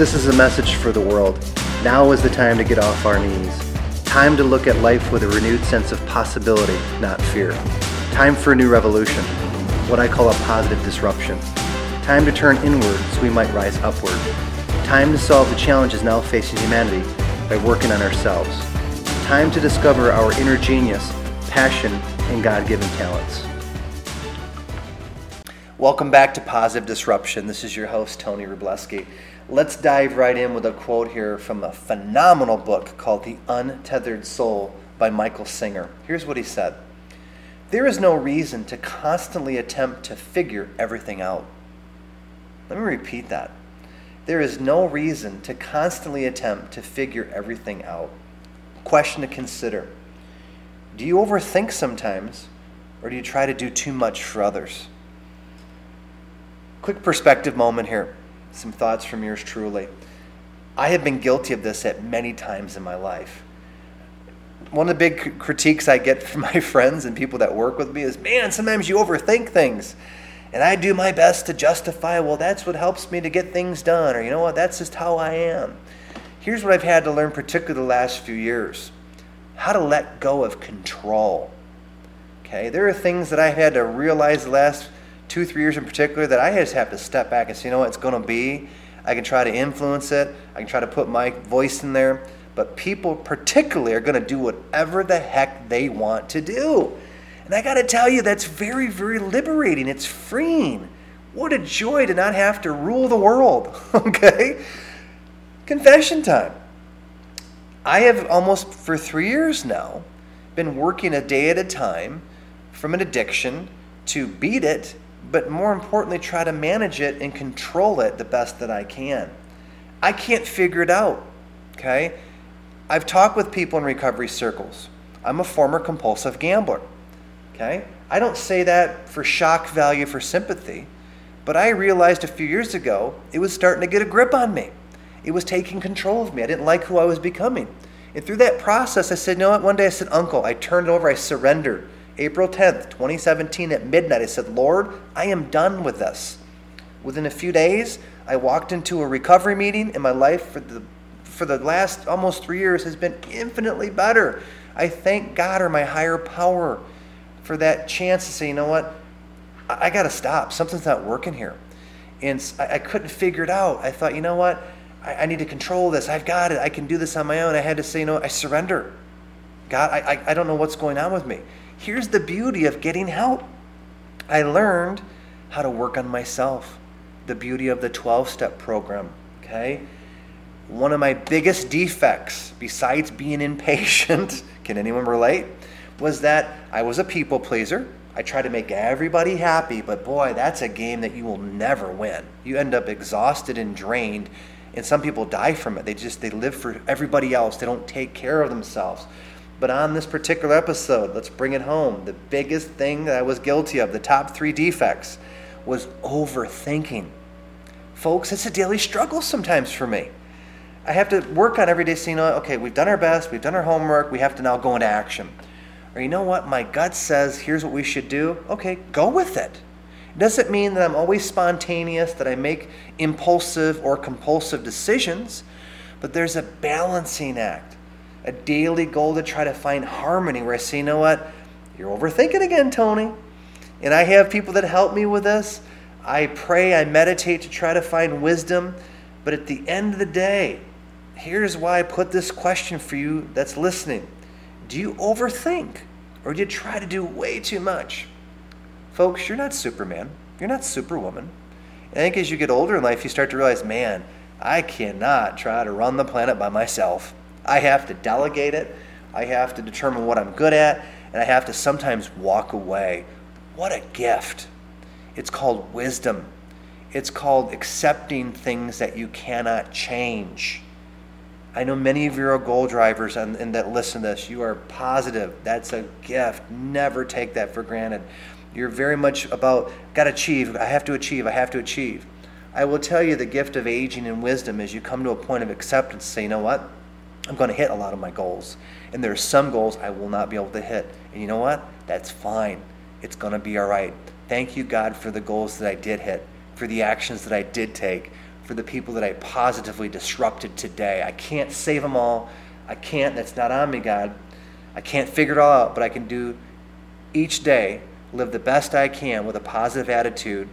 This is a message for the world. Now is the time to get off our knees. Time to look at life with a renewed sense of possibility, not fear. Time for a new revolution, what I call a positive disruption. Time to turn inward so we might rise upward. Time to solve the challenges now facing humanity by working on ourselves. Time to discover our inner genius, passion, and God given talents. Welcome back to Positive Disruption. This is your host, Tony Rubleski. Let's dive right in with a quote here from a phenomenal book called The Untethered Soul by Michael Singer. Here's what he said There is no reason to constantly attempt to figure everything out. Let me repeat that. There is no reason to constantly attempt to figure everything out. Question to consider Do you overthink sometimes, or do you try to do too much for others? Quick perspective moment here some thoughts from yours truly. I have been guilty of this at many times in my life. One of the big critiques I get from my friends and people that work with me is, man, sometimes you overthink things. And I do my best to justify, well, that's what helps me to get things done, or you know what, that's just how I am. Here's what I've had to learn, particularly the last few years how to let go of control. Okay, there are things that I've had to realize the last two, three years in particular that I just have to step back and say, you know what, it's going to be. I can try to influence it, I can try to put my voice in there, but people, particularly, are going to do whatever the heck they want to do. And I got to tell you, that's very, very liberating. It's freeing. What a joy to not have to rule the world, okay? Confession time. I have almost for three years now been working a day at a time from an addiction to beat it but more importantly, try to manage it and control it the best that I can. I can't figure it out, okay? I've talked with people in recovery circles. I'm a former compulsive gambler, okay? I don't say that for shock value, for sympathy, but I realized a few years ago it was starting to get a grip on me. It was taking control of me. I didn't like who I was becoming. And through that process, I said, you know what? One day I said, Uncle, I turned over, I surrendered. April 10th, 2017, at midnight, I said, Lord, I am done with this. Within a few days, I walked into a recovery meeting, and my life for the, for the last almost three years has been infinitely better. I thank God or my higher power for that chance to say, you know what? I, I got to stop. Something's not working here. And I, I, couldn't figure it out. I thought, you know what? I, I, need to control this. I've got it. I can do this on my own. I had to say, you know, I surrender. God, I, I, I don't know what's going on with me. Here's the beauty of getting help I learned how to work on myself. The beauty of the 12 step program, okay? One of my biggest defects, besides being impatient, can anyone relate? Was that I was a people pleaser. I try to make everybody happy, but boy, that's a game that you will never win. You end up exhausted and drained, and some people die from it. They just they live for everybody else. They don't take care of themselves. But on this particular episode, let's bring it home. The biggest thing that I was guilty of, the top three defects, was overthinking. Folks, it's a daily struggle sometimes for me. I have to work on every day saying, uh, okay, we've done our best, we've done our homework, we have to now go into action. Or you know what, my gut says, here's what we should do. Okay, go with it. It doesn't mean that I'm always spontaneous, that I make impulsive or compulsive decisions, but there's a balancing act a daily goal to try to find harmony where I say, you know what? You're overthinking again, Tony. And I have people that help me with this. I pray, I meditate to try to find wisdom. But at the end of the day, here's why I put this question for you that's listening Do you overthink? Or do you try to do way too much? Folks, you're not Superman. You're not Superwoman. I think as you get older in life, you start to realize, man, I cannot try to run the planet by myself. I have to delegate it. I have to determine what I'm good at, and I have to sometimes walk away. What a gift! It's called wisdom. It's called accepting things that you cannot change. I know many of you are goal drivers and, and that listen to this. You are positive. That's a gift. Never take that for granted. You're very much about, got to achieve. I have to achieve. I have to achieve. I will tell you the gift of aging and wisdom is you come to a point of acceptance, say, you know what? I'm going to hit a lot of my goals. And there are some goals I will not be able to hit. And you know what? That's fine. It's going to be all right. Thank you, God, for the goals that I did hit, for the actions that I did take, for the people that I positively disrupted today. I can't save them all. I can't. That's not on me, God. I can't figure it all out, but I can do each day, live the best I can with a positive attitude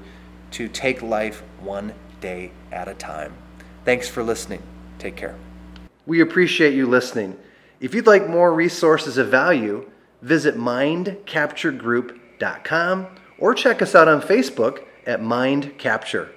to take life one day at a time. Thanks for listening. Take care. We appreciate you listening. If you'd like more resources of value, visit mindcapturegroup.com or check us out on Facebook at Mind Capture.